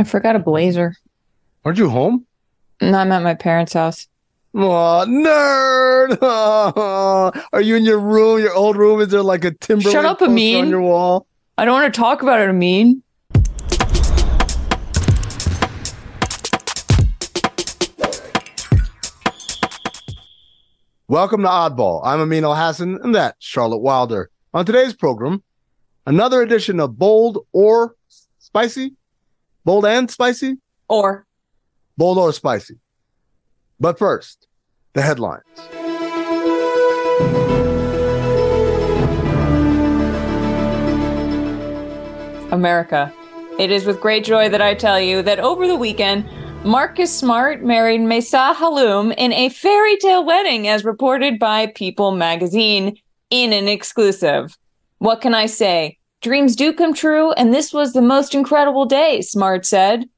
I forgot a blazer. Aren't you home? No, I'm at my parents' house. Oh, nerd! Are you in your room, your old room? Is there like a timber? Shut up, Amin. on your wall? I don't want to talk about it, Amin. Welcome to Oddball. I'm Amin Al Hassan, and that's Charlotte Wilder. On today's program, another edition of Bold or Spicy? Bold and Spicy? Or Bold or Spicy. But first, the headlines. America. It is with great joy that I tell you that over the weekend, Marcus Smart married Maisa Hallum in a fairy tale wedding, as reported by People magazine in an exclusive. What can I say? Dreams do come true, and this was the most incredible day, Smart said.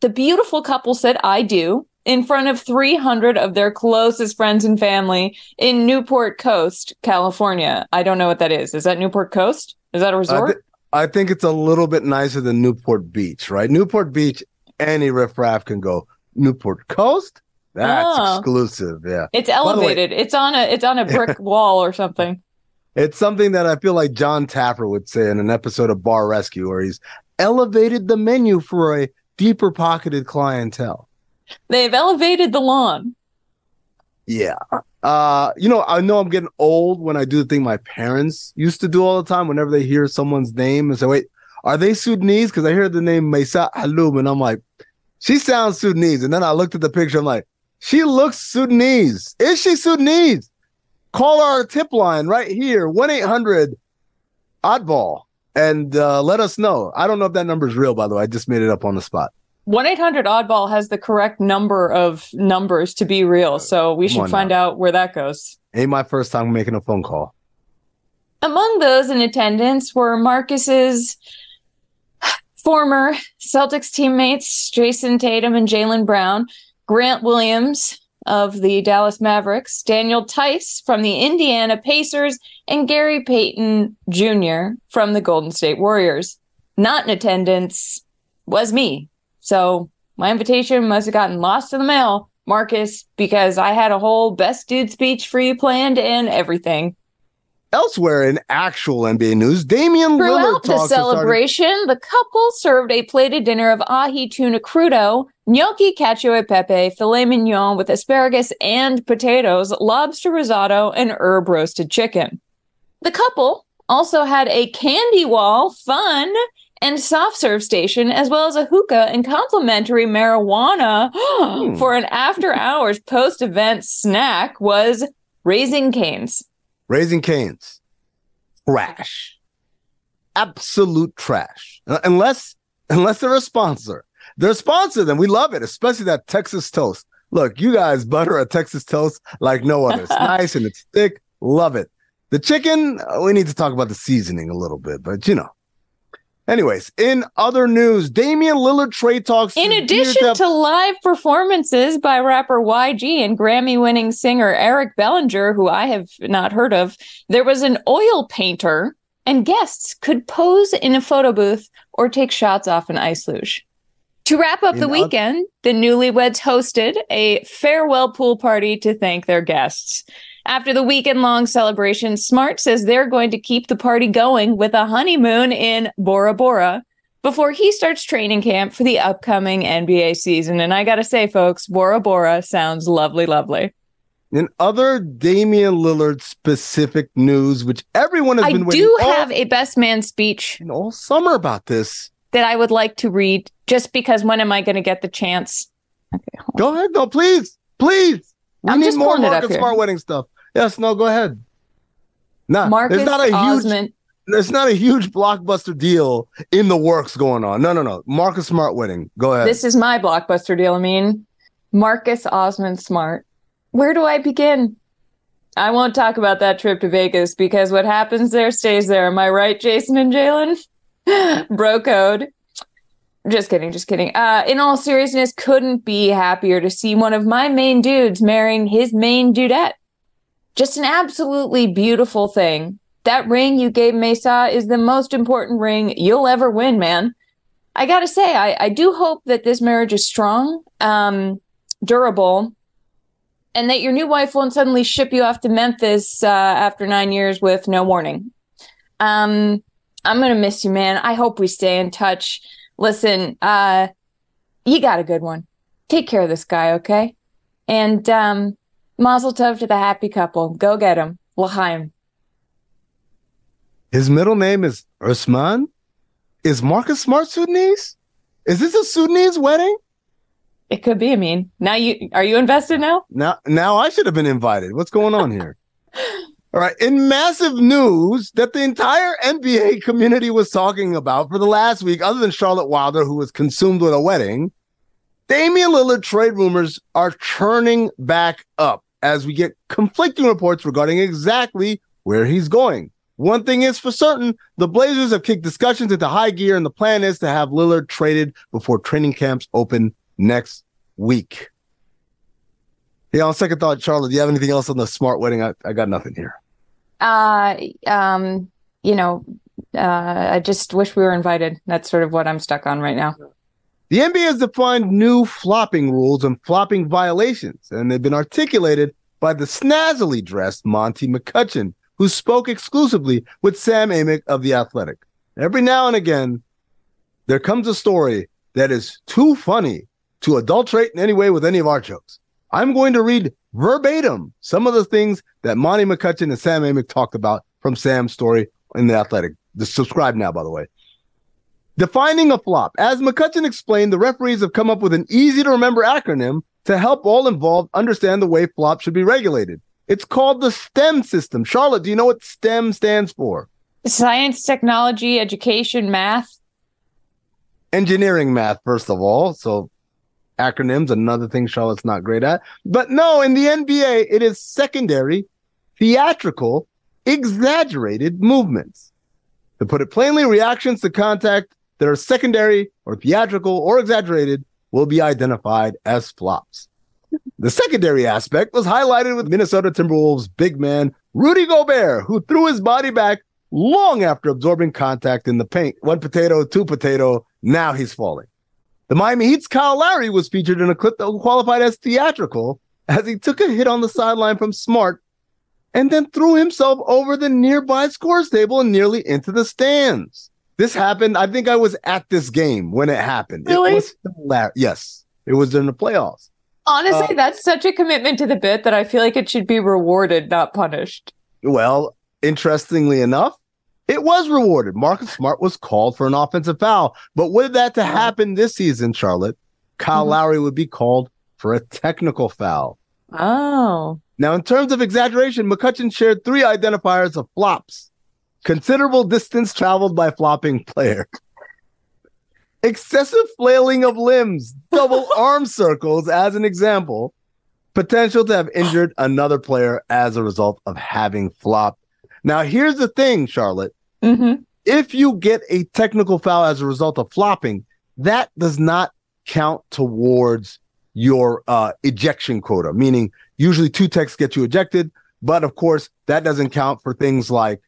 The beautiful couple said, I do, in front of 300 of their closest friends and family in Newport Coast, California. I don't know what that is. Is that Newport Coast? Is that a resort? thi- I think it's a little bit nicer than Newport Beach, right? Newport Beach, any riffraff can go. Newport Coast? That's Oh. exclusive. Yeah. It's the way- elevated. it's on a it's on a brick wall or something. It's something that I feel like Jon Taffer would say in an episode of Bar Rescue where he's elevated the menu for a deeper pocketed clientele. They've elevated the lawn. Yeah. Uh, you know, I know I'm getting old when I do the thing my parents used to do all the time whenever they hear someone's name and say, wait, are they Sudanese? Because I hear the name Maisa Hallum and I'm like, she sounds Sudanese. And then I looked at the picture, I'm like, she looks Sudanese. Is she Sudanese? Call our tip line right here, 1 800 Oddball, and uh, let us know. I don't know if that number is real, by the way. I just made it up on the spot. 1 800 Oddball has the correct number of numbers to be real. So we Come should find out where that goes. Ain't my first time making a phone call. Among those in attendance were Marcus's former Celtics teammates, Jayson Tatum and Jaylen Brown, Grant Williams of the Dallas Mavericks, Daniel Theis from the Indiana Pacers, and Gary Payton Jr. from the Golden State Warriors. Not in attendance was me. So my invitation must have gotten lost in the mail, Marcus, because I had a whole best dude speech for you planned and everything. Elsewhere in actual NBA news, Damian Lillard Throughout the talks have started- celebration, the couple served a plated dinner of ahi tuna crudo, gnocchi cacio e pepe, filet mignon with asparagus and potatoes, lobster risotto, and herb roasted chicken. The couple also had a candy wall, fun, and soft serve station, as well as a hookah and complimentary marijuana hmm. for an after hours post event snack was Raising Canes. Raising Canes. Trash. Absolute trash. Uh, Unless unless they're a sponsor. They're a sponsor, then we love it, especially that Texas toast. Look, you guys butter a Texas toast like no other. It's nice and it's thick. Love it. The chicken, uh, we need to talk about the seasoning a little bit, but you know. Anyways, in other news, Damian Lillard trade talks. In addition to live performances by rapper YG and Grammy winning singer Eric Bellinger, who I have not heard of, there was an oil painter, and guests could pose in a photo booth or take shots off an ice luge. To wrap up In the weekend, the newlyweds hosted a farewell pool party to thank their guests. After the weekend long celebration, Smart says they're going to keep the party going with a honeymoon in Bora Bora before he starts training camp for the upcoming NBA season. And I got to say, folks, Bora Bora sounds lovely, lovely. In other Damian Lillard specific news, which everyone has I been waiting I do all, have a best man speech all summer about this. that I would like to read just because when am I going to get the chance? Okay, Go ahead. No, please, please. We I'm need just more pulling it up Marcus here. Smart wedding stuff. Yes, no, go ahead. Nah, Marcus there's not a huge there's not a huge blockbuster deal in the works going on. No, no, no. Marcus Smart wedding. Go ahead. This is my blockbuster deal. I mean, Marcus Osman Smart. Where do I begin? I won't talk about that trip to Vegas because what happens there stays there. Am I right, Jason and Jalen? Bro code. Just kidding, just kidding. Uh, in all seriousness, couldn't be happier to see one of my main dudes marrying his main dudette. Just an absolutely beautiful thing. That ring you gave Maisa is the most important ring you'll ever win, man. I gotta say, I, I do hope that this marriage is strong, um, durable, and that your new wife won't suddenly ship you off to Memphis uh, after nine years with no warning. Um, I'm gonna miss you, man. I hope we stay in touch. Listen, uh, you got a good one. Take care of this guy, okay? And um, Mazel tov to the happy couple. Go get him, L'chaim. His middle name is Usman. Is Marcus Smart Sudanese? Is this a Sudanese wedding? It could be. I mean, now you are you invested now? Now, now I should have been invited. What's going on here? All right. In massive news that the entire NBA community was talking about for the last week, other than Charlotte Wilder, who was consumed with a wedding, Damian Lillard trade rumors are churning back up as we get conflicting reports regarding exactly where he's going. One thing is for certain the Blazers have kicked discussions into high gear, and the plan is to have Lillard traded before training camps open next week. Yeah, on second thought, Charlotte, do you have anything else on the smart wedding? I, I got nothing here. Uh, um, you know, uh, I just wish we were invited. That's sort of what I'm stuck on right now. The NBA has defined new flopping rules and flopping violations, and they've been articulated by the snazzily dressed Monty McCutchen, who spoke exclusively with Sam Amick of The Athletic. Every now and again, there comes a story that is too funny to adulterate in any way with any of our jokes. I'm going to read verbatim some of the things that Monty McCutchen and Sam Amick talked about from Sam's story in The Athletic. Just subscribe now, by the way. Defining a flop. As McCutchen explained, the referees have come up with an easy to remember acronym to help all involved understand the way flops should be regulated. It's called the STEM system. Charlotte, do you know what STEM stands for? Science, technology, education, math. Engineering math, first of all. So acronyms, another thing Charlotte's not great at. But no, in the NBA, it is secondary, theatrical, exaggerated movements. To put it plainly, reactions to contact that are secondary or theatrical or exaggerated will be identified as flops. The secondary aspect was highlighted with Minnesota Timberwolves big man Rudy Gobert, who threw his body back long after absorbing contact in the paint. One potato, two potato, now he's falling. The Miami Heat's Kyle Lowry was featured in a clip that qualified as theatrical as he took a hit on the sideline from Smart and then threw himself over the nearby scores table and nearly into the stands. This happened. I think I was at this game when it happened. Really? It was hilarious. Yes, it was in the playoffs. Honestly, Uh, that's such a commitment to the bit that I feel like it should be rewarded, not punished. Well, interestingly enough, it was rewarded. Marcus Smart was called for an offensive foul. But with that to happen this season, Charlotte, Kyle Mhm. Lowry would be called for a technical foul. Oh. Now, in terms of exaggeration, McCutchen shared three identifiers of flops considerable distance traveled by flopping player, excessive flailing of limbs, double arm circles, as an example, potential to have injured another player as a result of having flopped. Now, here's the thing, Charlotte. hmm If you get a technical foul as a result of flopping, that does not count towards your uh, ejection quota, meaning usually two techs get you ejected. But of course, that doesn't count for things like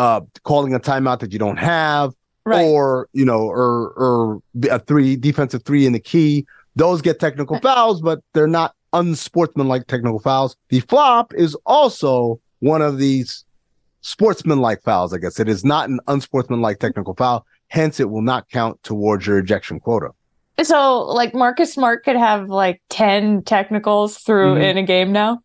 uh, calling a timeout that you don't have Right. or you know, or or a three defensive three in the key. Those get technical fouls, but they're not unsportsmanlike technical fouls. The flop is also one of these sportsmanlike fouls. I guess it is not an unsportsmanlike technical foul. Hence, it will not count towards your ejection quota. So, like Marcus Smart could have like ten technicals through Mhm. in a game now.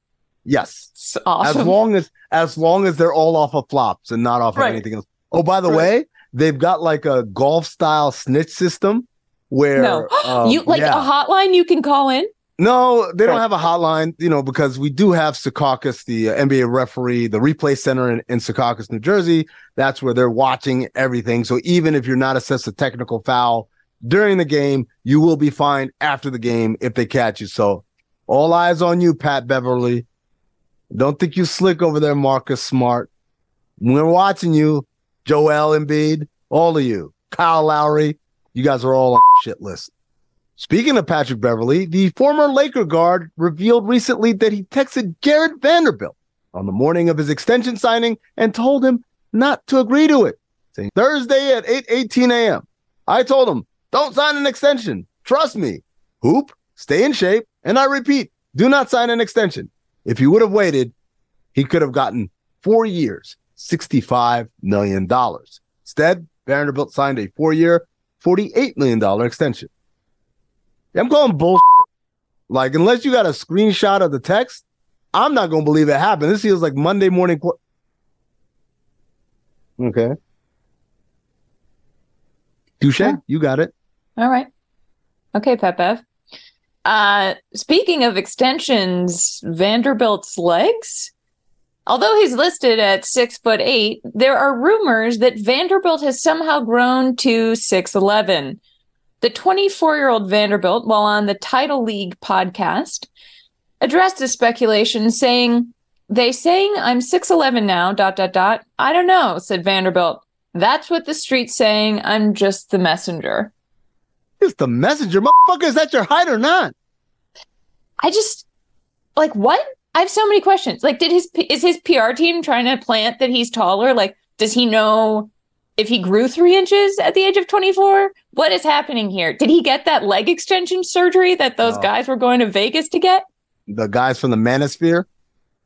Yes, awesome. as long as as long as they're all off of flops and not off Right. of anything else. Oh, by the Right. way, they've got like a golf style snitch system where no, um, you like yeah. a hotline you can call in. No, they don't have a hotline, you know, because we do have Secaucus, the uh, NBA referee, the replay center in, in Secaucus, New Jersey. That's where they're watching everything. So even if you're not assessed a technical foul during the game, you will be fined after the game if they catch you. So all eyes on you, Pat Beverley. Don't think you slick over there, Marcus Smart. We're watching you, Joel Embiid, all of you, Kyle Lowry. You guys are all on shit list. Speaking of Patrick Beverley, the former Laker guard revealed recently that he texted Jarred Vanderbilt on the morning of his extension signing and told him not to agree to it, saying Thursday at 8 18 a.m. I told him, don't sign an extension. Trust me. Hoop, stay in shape, and I repeat, do not sign an extension. If he would have waited, he could have gotten four years, $65 million. Instead, Vanderbilt signed a four year, $48 million extension. I'm calling bullshit. Like, unless you got a screenshot of the text, I'm not going to believe it happened. This feels like Monday morning. Qu- okay. Touche, Yeah. you got it. All right. Okay, Pepev. Uh, speaking of extensions, Vanderbilt's legs. Although he's listed at six foot eight, there are rumors that Vanderbilt has somehow grown to six eleven. The 24 year old Vanderbilt, while on the Title League podcast, addressed the speculation, saying, "They saying I'm six eleven now." Dot dot dot. I don't know," said Vanderbilt. That's what the street's saying. I'm just the messenger. It's the messenger. Motherfucker, is that your height or not? I just like what? I have so many questions. Like, did his is his PR team trying to plant that he's taller? Like, does he know if he grew three inches at the age of twenty four? What is happening here? Did he get that leg extension surgery that those No. guys were going to Vegas to get? The guys from the Manosphere?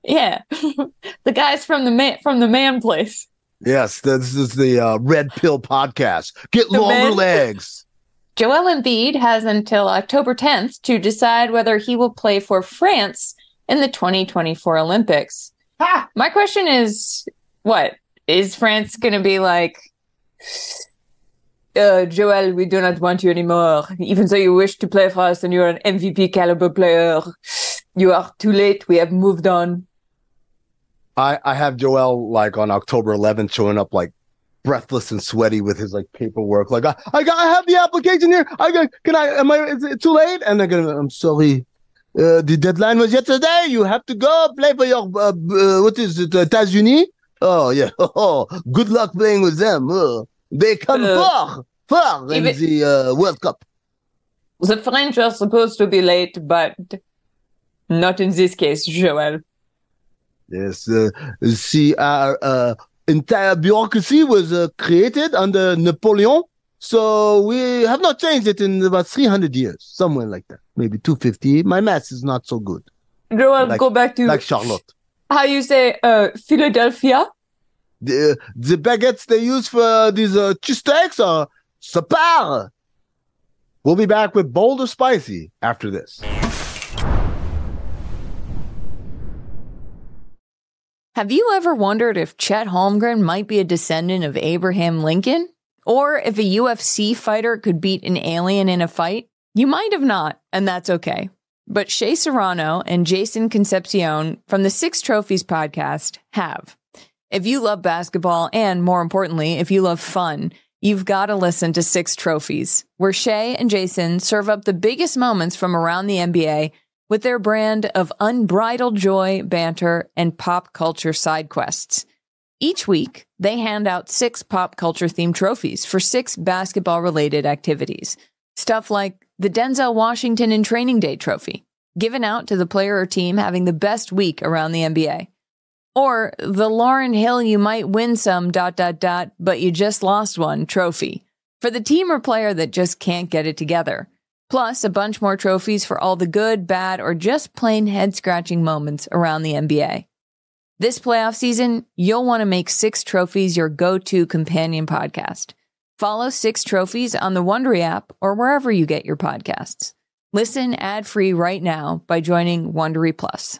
Yeah, the guys from the man from the man place. Yes, this is the uh, Red Pill podcast. Get The longer men- legs. Joel Embiid has until October 10th to decide whether he will play for France in the 2024 Olympics. My question is what? Is France going to be like, uh, Joel, we do not want you anymore. Even though you wish to play for us and you're an MVP caliber player, you are too late. We have moved on. I, I have Joel like on October 11th showing up like breathless and sweaty with his like paperwork. Like I, I got, I have the application here. I got, can I, am I, is it too late? And they're gonna, I'm sorry. Uh, the deadline was yesterday. You have to go play for your, uh, uh, what is it, uh, États-Unis? Oh, yeah. Oh, good luck playing with them. Uh, they come Uh, far, far in the uh, World Cup. The French are supposed to be late, but not in this case, Joel. Yes, uh, see, our uh, entire bureaucracy was uh, created under Napoleon, so we have not changed it in about 300 years, somewhere like that. Maybe 250. My math is not so good, Joel, Like- go back to like Charlotte. how you say uh, Philadelphia. The, the baguettes they use for these uh, cheesesteaks are sapar. We'll be back with bold or spicy after this. Have you ever wondered if Chet Holmgren might be a descendant of Abraham Lincoln? Or if a UFC fighter could beat an alien in a fight? You might have not, and that's okay. But Shea Serrano and Jason Concepcion from the Six Trophies podcast have. If you love basketball and, more importantly, if you love fun, you've got to listen to Six Trophies, where Shea and Jason serve up the biggest moments from around the NBA with their brand of unbridled joy, banter, and pop culture side quests. Each week, they hand out six pop culture themed trophies for six basketball related activities. Stuff like the Denzel Washington in Training Day trophy, given out to the player or team having the best week around the NBA. Or the Lauryn Hill you might win some dot dot dot, but you just lost one trophy, for the team or player that just can't get it together. Plus, a bunch more trophies for all the good, bad, or just plain head scratching moments around the NBA. This playoff season, you'll want to make Six Trophies your go to companion podcast. Follow Six Trophies on the Wondery app or wherever you get your podcasts. Listen ad free right now by joining Wondery Plus.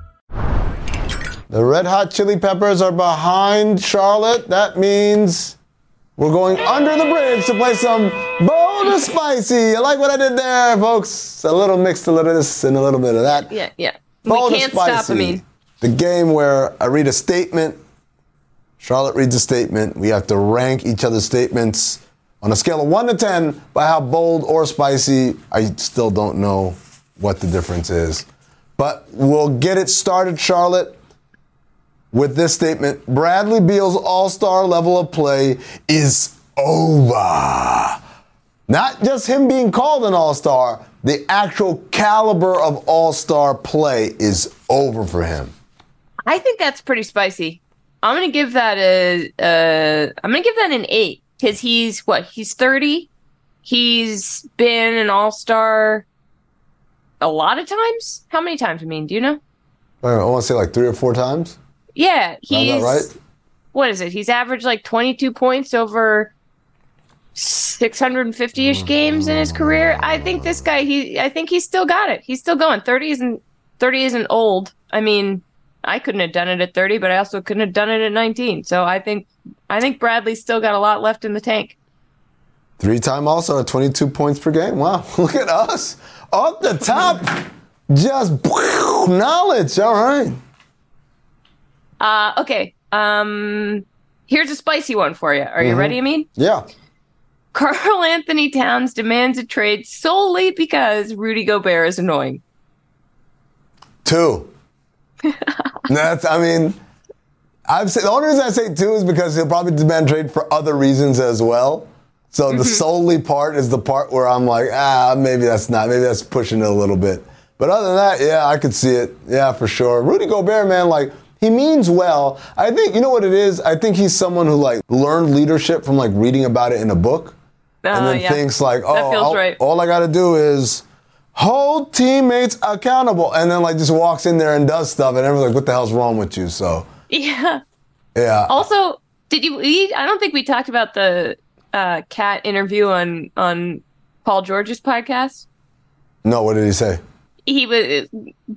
The Red Hot Chili Peppers are behind Charlotte. That means we're going under the bridge to play some bold or spicy. You like what I did there, folks? A little mixed, a little of this and a little bit of that. Yeah, yeah. Bold we can't stop. I spicy. mean, The game where I read a statement, Charlotte reads a statement. We have to rank each other's statements on a scale of 1 to 10 by how bold or spicy. I still don't know what the difference is. But we'll get it started, Charlotte, with this statement Bradley Beal's all star level of play is over. Not just him being called an all star, the actual caliber of all star play is over for him. I think that's pretty spicy. I'm gonna give that a. Uh, I'm gonna give that an eight because he's what? He's 30. He's been an all star a lot of times. How many times? I mean, do you know? I want to say like three or four times. Yeah, he's right? what is it? He's averaged like 22 points over 650ish mm-hmm. games in his career. I think this guy, he, I think he's still got it. He's still going. 30 isn't 30 isn't old. I mean, I couldn't have done it at 30, but I also couldn't have done it at 19. So I think, I think Bradley's still got a lot left in the tank. Three time also at 22 points per game. Wow, look at us. Off the top, just knowledge. All right. Uh, okay. Um, here's a spicy one for you. Are you ready? I mean, Yeah. Karl Anthony Towns demands a trade solely because Rudy Gobert is annoying. Two. That's, I mean, I've said, the only reason I say two is because he'll probably demand trade for other reasons as well. So the solely part is the part where I'm like, ah, maybe that's not, maybe that's pushing it a little bit. But other than that, yeah, I could see it. Yeah, for sure. Rudy Gobert, man, like, he means well. I think, you know what it is? I think he's someone who, like, learned leadership from, like, reading about it in a book. and Uh, then yeah. thinks, like, oh, That feels all, right. all I got to do is hold teammates accountable. And then, like, just walks in there and does stuff. And everyone's like, what the hell's wrong with you? So, Yeah. yeah. Also, did you? We, I don't think we talked about the uh, cat interview on on Paul George's podcast. No, what did he say? He was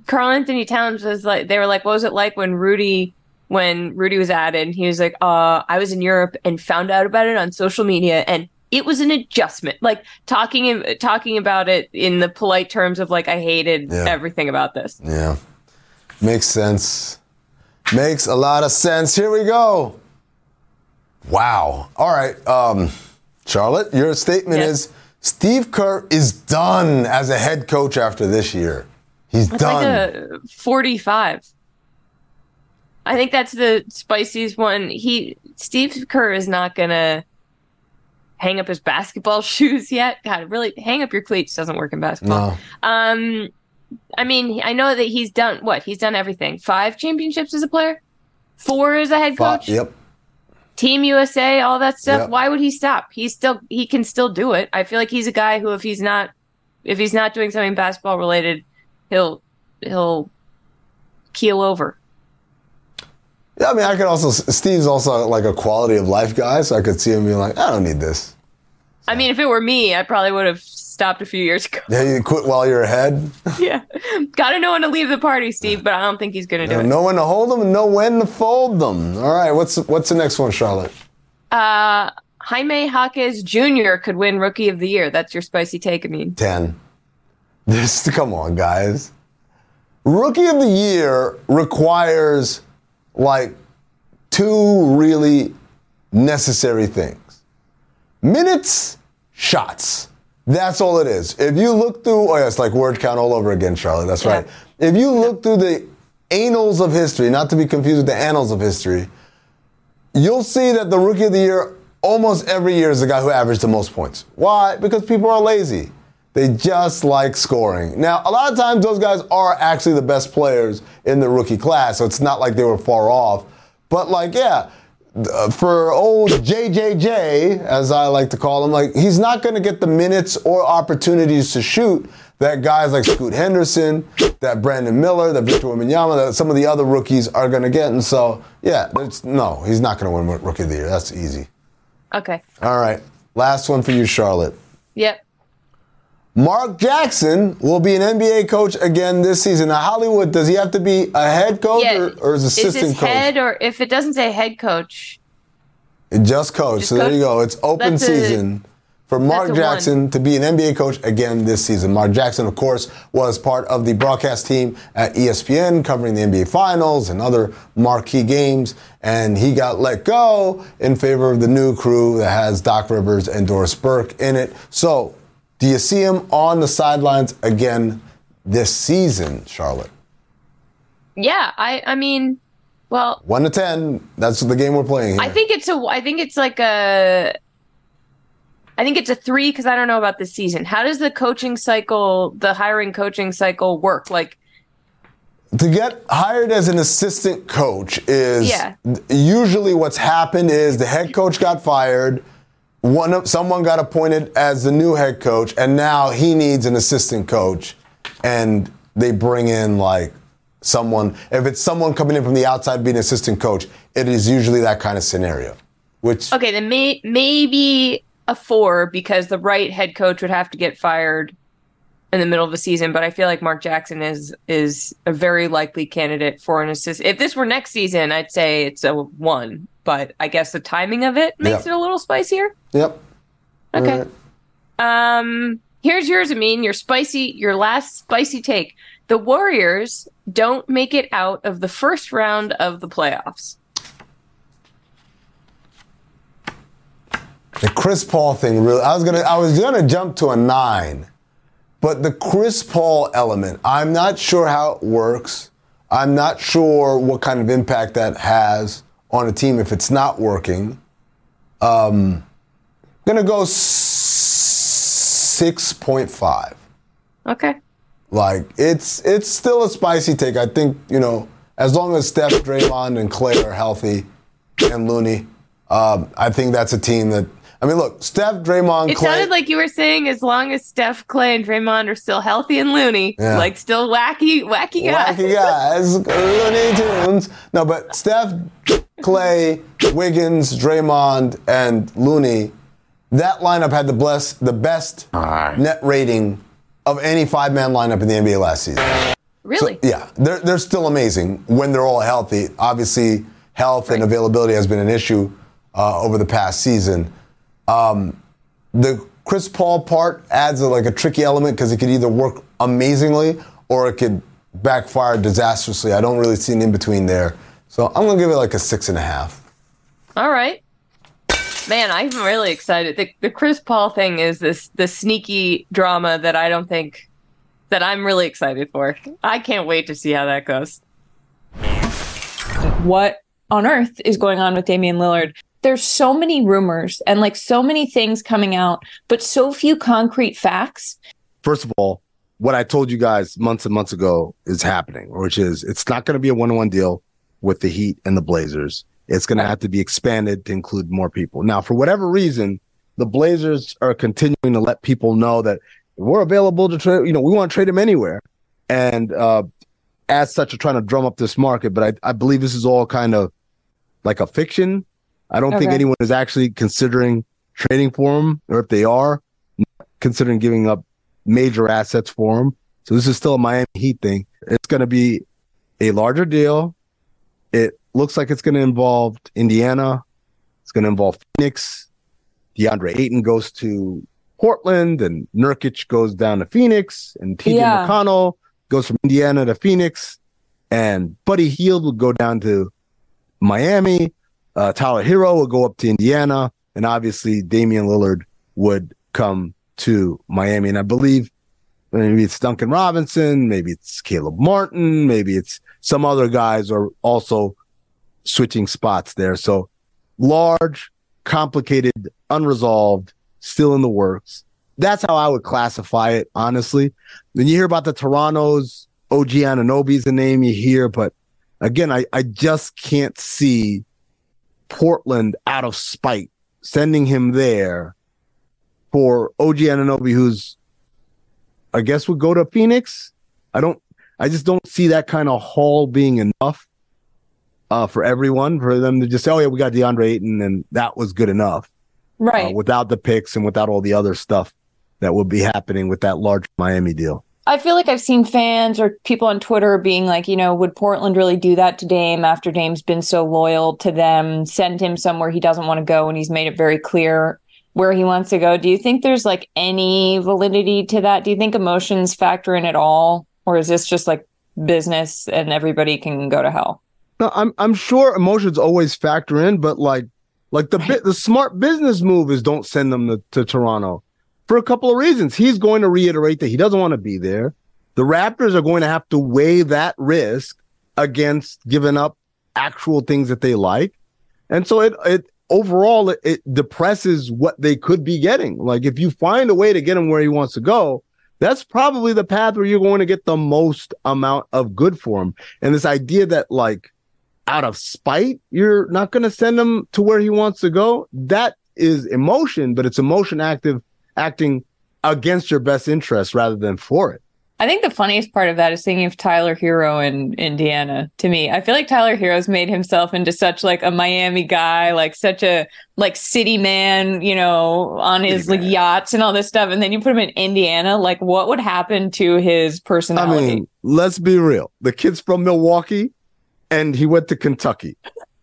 Karl-Anthony Towns was like they were like, what was it like when Rudy when Rudy was added? And he was like, uh, I was in Europe and found out about it on social media and. It was an adjustment, like talking talking about it in the polite terms of like I hated Yeah. everything about this. Yeah. Makes sense. Makes a lot of sense. Here we go. Wow. All right. Um, Charlotte, your statement Yes. is Steve Kerr is done as a head coach after this year. He's It's done. like a 45. I think that's the spiciest one. He Steve Kerr is not gonna hang up his basketball shoes yet. God, really hang up your cleats doesn't work in basketball. no. Um I mean, I know that he's done what? He's done everything. Five championships as a player? Four as a head coach? Yep. Team USA, all that stuff. Yep. Why would he stop? He's still he can still do it. I feel like he's a guy who if he's not if he's not doing something basketball related, he'll he'll keel over. Yeah, I mean, I could also, Steve's also like a quality of life guy, so I could see him being like, I don't need this. I mean, if it were me, I probably would have stopped a few years ago. Yeah, you quit while you're ahead. yeah. Gotta know when to leave the party, Steve, but I don't think he's gonna do it. know when to hold them and know when to fold them. All right, what's what's the next one, Charlotte? Uh Jaime Jaquez Jr. could win Rookie of the Year. That's your spicy take, I mean. 10. This, come on, guys. Rookie of the year requires like two really necessary things minutes, shots. That's all it is. If you look through, oh yeah, it's like word count all over again, Charlotte. That's Yeah. right. If you look through the annals of history, not to be confused with the annals of history, you'll see that the rookie of the year almost every year is the guy who averaged the most points. Why? Because people are lazy. They just like scoring. Now, a lot of times those guys are actually the best players in the rookie class, so it's not like they were far off. But like, yeah, uh, for old JJJ, as I like to call him, like he's not going to get the minutes or opportunities to shoot that guys like Scoot Henderson, that Brandon Miller, that Victor Wembanyama, that some of the other rookies are going to get. And so, yeah, it's, no, he's not going to win Rookie of the Year. That's easy. Okay. All right, last one for you, Charlotte. Yep. Mark Jackson will be an NBA coach again this season. Now, Hollywood, does he have to be a head coach Yeah. or, or is Is assistant this coach? head or if it doesn't say head coach? it Just coach. Just so there you go. It's open That's a- season for Mark one. Jackson to be an NBA coach again this season. Mark Jackson, of course, was part of the broadcast team at ESPN covering the NBA Finals and other marquee games, and he got let go in favor of the new crew that has Doc Rivers and Doris Burke in it. So, do you see him on the sidelines again this season, Charlotte? Yeah, I I mean, well, One to ten. That's the game we're playing here. I think it's a I think it's like a I think it's a 3 cuz I don't know about this season. How does the coaching cycle, the hiring coaching cycle work? Like to get hired as an assistant coach is Yeah. usually what's happened is the head coach got fired one of, someone got appointed as the new head coach and now he needs an assistant coach and they bring in like someone if it's someone coming in from the outside being an assistant coach it is usually that kind of scenario which okay, then may, maybe a 4 because the right head coach would have to get fired in the middle of the season, but I feel like Mark Jackson is is a very likely candidate for an assist. If this were next season, I'd say it's a 1, but I guess the timing of it makes Yeah. it a little spicier. yep Okay. Right. Um, here's yours, Amin. Your spicy, your last spicy take. The Warriors don't make it out of the first round of the playoffs. The Chris Paul thing really I was gonna I was gonna jump to a nine, but the Chris Paul element, I'm not sure how it works. I'm not sure what kind of impact that has on a team if it's not working. Um gonna go six point five. Okay. Like it's it's still a spicy take. I think you know as long as Steph, Draymond, and Clay are healthy, and Looney, um, I think that's a team that. I mean, look, Steph, Draymond, It Clay. sounded like you were saying as long as Steph, Clay, and Draymond are still healthy and loony, Yeah. like still wacky, wacky guys. Wacky guys, Looney Tunes. No, but Steph, Clay, Wiggins, Draymond, and Looney, that lineup had the bless, the best net rating of any five-man lineup in the NBA last season. Really? Yeah, they're, they're still amazing when they're all healthy. Obviously, health and availability has been an issue uh, over the past season. Um, the Chris Paul part adds a, like a tricky element because it could either work amazingly or it could backfire disastrously. I don't really see an in between there. So I'm going to give it like a six and a half. All right. Man, I'm really excited. The, the Chris Paul thing is this the sneaky drama that I don't think that I'm really excited for. I can't wait to see how that goes. What on earth is going on with Damian Lillard? There's so many rumors and like so many things coming out, but so few concrete facts. First of all, what I told you guys months and months ago is happening, which is it's not going to be a one-on-one deal with the Heat and the Blazers. It's going to have to be expanded to include more people. Now, for whatever reason, the Blazers are continuing to let people know that we're available to trade. You know, we want to trade him anywhere, and uh, as such, are trying to drum up this market. But I, I believe this is all kind of like a fiction. I don't think anyone is actually considering trading for him, or if they are, considering giving up major assets for him. So this is still a Miami Heat thing. It's going to be a larger deal. It looks like it's going to involve Indiana. It's going to involve Phoenix. DeAndre Ayton goes to Portland, and Nurkic goes down to Phoenix, and TJ Yeah. McConnell goes from Indiana to Phoenix, and Buddy Hield will go down to Miami. Uh, Tyler Herro will go up to Indiana. and obviously Damian Lillard would come to Miami. And I believe maybe it's Duncan Robinson, maybe it's Caleb Martin, maybe it's some other guys are also switching spots there. So large, complicated, unresolved, still in the works. That's how I would classify it, honestly. When you hear about the Toronto's, OG Anunoby's a name you hear, but again, I, I just can't see Portland out of spite sending him there for OG Anunoby, who's I guess would go to Phoenix. I don't I just don't see that kind of haul being enough uh, for everyone for them to just say, "Oh yeah, we got DeAndre Ayton," and that was good enough, Right. uh, without the picks and without all the other stuff that would be happening with that large Miami deal. I feel like I've seen fans or people on Twitter being like, you know, would Portland really do that to Dame after Dame's been so loyal to them, send him somewhere he doesn't want to go and he's made it very clear where he wants to go? Do you think there's like any validity to that? Do you think emotions factor in at all? Or is this just like business and everybody can go to hell? No, I'm I'm sure emotions always factor in, but like like the bit the smart business move is don't send them to, to Toronto for a couple of reasons. He's going to reiterate that he doesn't want to be there. The Raptors are going to have to weigh that risk against giving up actual things that they like. And so it it overall it, it depresses what they could be getting. Like if you find a way to get him where he wants to go, that's probably the path where you're going to get the most amount of good for him. And this idea that like out of spite, you're not going to send him to where he wants to go. That is emotion, but it's emotion active acting against your best interest rather than for it. I think the funniest part of that is thinking of Tyler Herro in Indiana. To me, I feel like Tyler Herro's made himself into such like a Miami guy, like such a like city man, you know, on his like yachts and all this stuff. And then you put him in Indiana. Like, what would happen to his I personality? mean, let's be real. The kid's from Milwaukee and he went to Kentucky.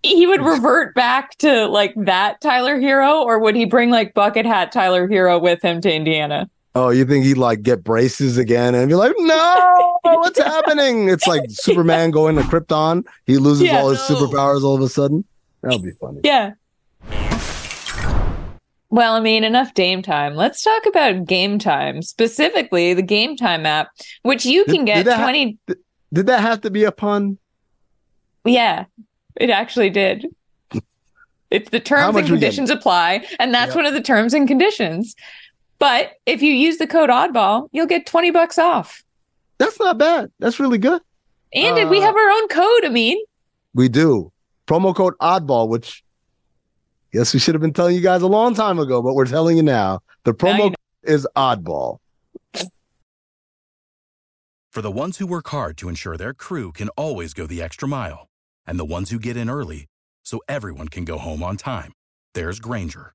he would revert back to like that Tyler Herro, or would he bring like bucket hat Tyler Herro with him to Indiana? Oh, you think he'd like get braces again and be like, no, what's happening? It's like Superman going to Krypton. He loses Yeah, all his no. superpowers all of a sudden. That'll be funny. Yeah. Well, I mean, enough Dame time. Let's talk about game time, specifically the Game Time app, which you Did- can get did that ha- 20. Did that have to be a pun? Yeah, it actually did. It's the terms and conditions apply, and that's Yep. one of the terms and conditions. But if you use the code oddball, you'll get 20 bucks off. That's not bad. That's really good. And we Uh, have our own code, I mean. We do. Promo code oddball, which yes, we should have been telling you guys a long time ago, but we're telling you now. The promo you know. code is oddball. For the ones who work hard to ensure their crew can always go the extra mile, and the ones who get in early so everyone can go home on time, there's Grainger,